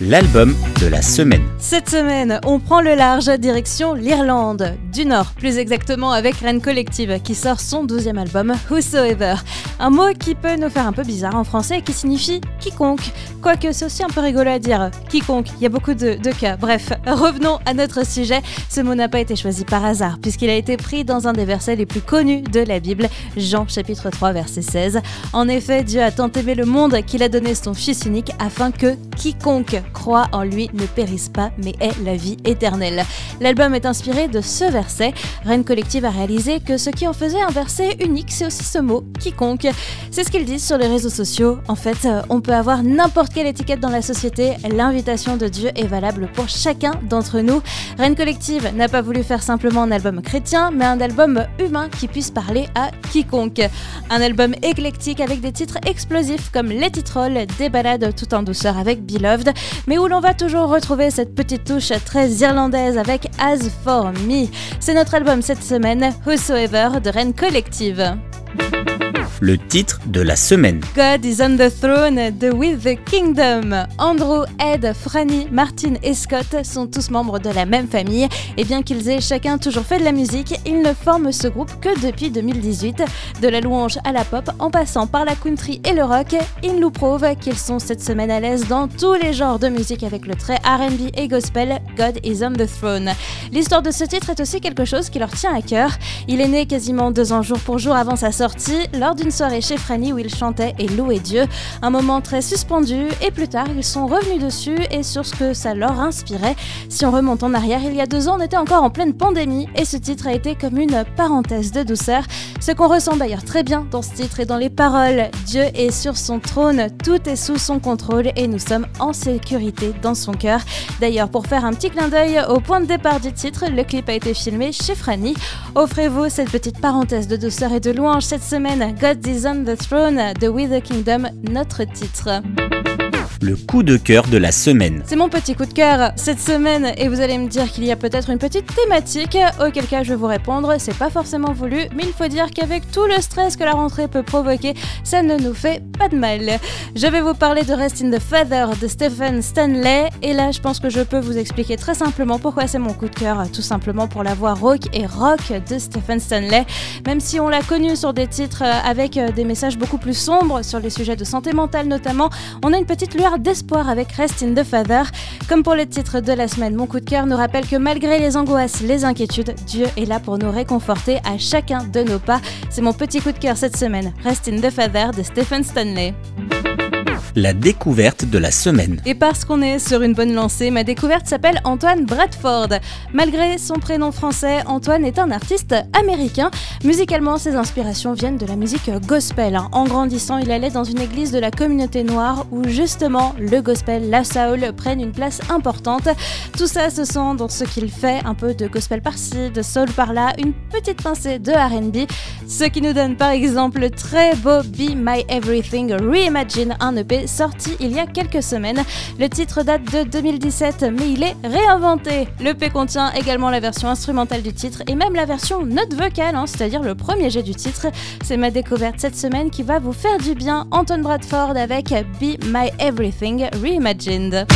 l'album de la semaine. Cette semaine, on prend le large direction l'Irlande du Nord, plus exactement avec Rennes Collective qui sort son douzième album Whosoever. Un mot qui peut nous faire un peu bizarre en français et qui signifie quiconque. Quoique c'est aussi un peu rigolo à dire, quiconque, il y a beaucoup de, de cas. Bref, revenons à notre sujet. Ce mot n'a pas été choisi par hasard puisqu'il a été pris dans un des versets les plus connus de la Bible, Jean chapitre 3 verset 16. En effet, Dieu a tant aimé le monde qu'il a donné son Fils unique afin que quiconque croit en lui ne périsse pas mais ait la vie éternelle. L'album est inspiré de ce verset. Rennes Collective a réalisé que ce qui en faisait un verset unique, c'est aussi ce mot, quiconque. C'est ce qu'ils disent sur les réseaux sociaux. En fait, on peut avoir n'importe quelle étiquette dans la société. L'invitation de Dieu est valable pour chacun d'entre nous. Rennes Collective n'a pas voulu faire simplement un album chrétien, mais un album humain qui puisse parler à quiconque. Un album éclectique avec des titres explosifs comme Let It Roll, des balades tout en douceur avec Beloved, mais où l'on va toujours retrouver cette petite touche très irlandaise avec As For Me. C'est notre album cette semaine, Whosoever de Rennes Collective le titre de la semaine. God is on the throne de With the Kingdom. Andrew, Ed, Franny, Martin et Scott sont tous membres de la même famille et bien qu'ils aient chacun toujours fait de la musique, ils ne forment ce groupe que depuis 2018. De la louange à la pop en passant par la country et le rock, ils nous prouvent qu'ils sont cette semaine à l'aise dans tous les genres de musique avec le trait RB et gospel God is on the throne. L'histoire de ce titre est aussi quelque chose qui leur tient à cœur. Il est né quasiment deux ans jour pour jour avant sa sortie lors d'une soirée chez Franny où ils chantaient et louaient Dieu. Un moment très suspendu et plus tard ils sont revenus dessus et sur ce que ça leur inspirait. Si on remonte en arrière, il y a deux ans on était encore en pleine pandémie et ce titre a été comme une parenthèse de douceur. Ce qu'on ressent d'ailleurs très bien dans ce titre et dans les paroles. Dieu est sur son trône, tout est sous son contrôle et nous sommes en sécurité dans son cœur. D'ailleurs pour faire un petit clin d'œil au point de départ du titre, le clip a été filmé chez Franny. Offrez-vous cette petite parenthèse de douceur et de louange cette semaine. Is on the Throne de With the Kingdom, notre titre le coup de cœur de la semaine. C'est mon petit coup de cœur cette semaine et vous allez me dire qu'il y a peut-être une petite thématique, auquel cas je vais vous répondre, c'est pas forcément voulu, mais il faut dire qu'avec tout le stress que la rentrée peut provoquer, ça ne nous fait pas de mal. Je vais vous parler de Rest in the Feather de Stephen Stanley et là je pense que je peux vous expliquer très simplement pourquoi c'est mon coup de cœur, tout simplement pour la voix rock et rock de Stephen Stanley, même si on l'a connu sur des titres avec des messages beaucoup plus sombres sur les sujets de santé mentale notamment, on a une petite lueur d'espoir avec Rest in the Father. Comme pour le titre de la semaine, mon coup de cœur nous rappelle que malgré les angoisses, les inquiétudes, Dieu est là pour nous réconforter à chacun de nos pas. C'est mon petit coup de cœur cette semaine. Rest in the Father de Stephen Stanley la découverte de la semaine. Et parce qu'on est sur une bonne lancée, ma découverte s'appelle Antoine Bradford. Malgré son prénom français, Antoine est un artiste américain. Musicalement, ses inspirations viennent de la musique gospel. En grandissant, il allait dans une église de la communauté noire où justement le gospel, la soul prennent une place importante. Tout ça se sent dans ce qu'il fait, un peu de gospel par-ci, de soul par-là, une petite pincée de RB. Ce qui nous donne par exemple le très beau Be My Everything Reimagine, un EP sorti il y a quelques semaines. Le titre date de 2017, mais il est réinventé. Le P contient également la version instrumentale du titre et même la version note vocale, hein, c'est-à-dire le premier jet du titre. C'est ma découverte cette semaine qui va vous faire du bien. Anton Bradford avec Be My Everything Reimagined.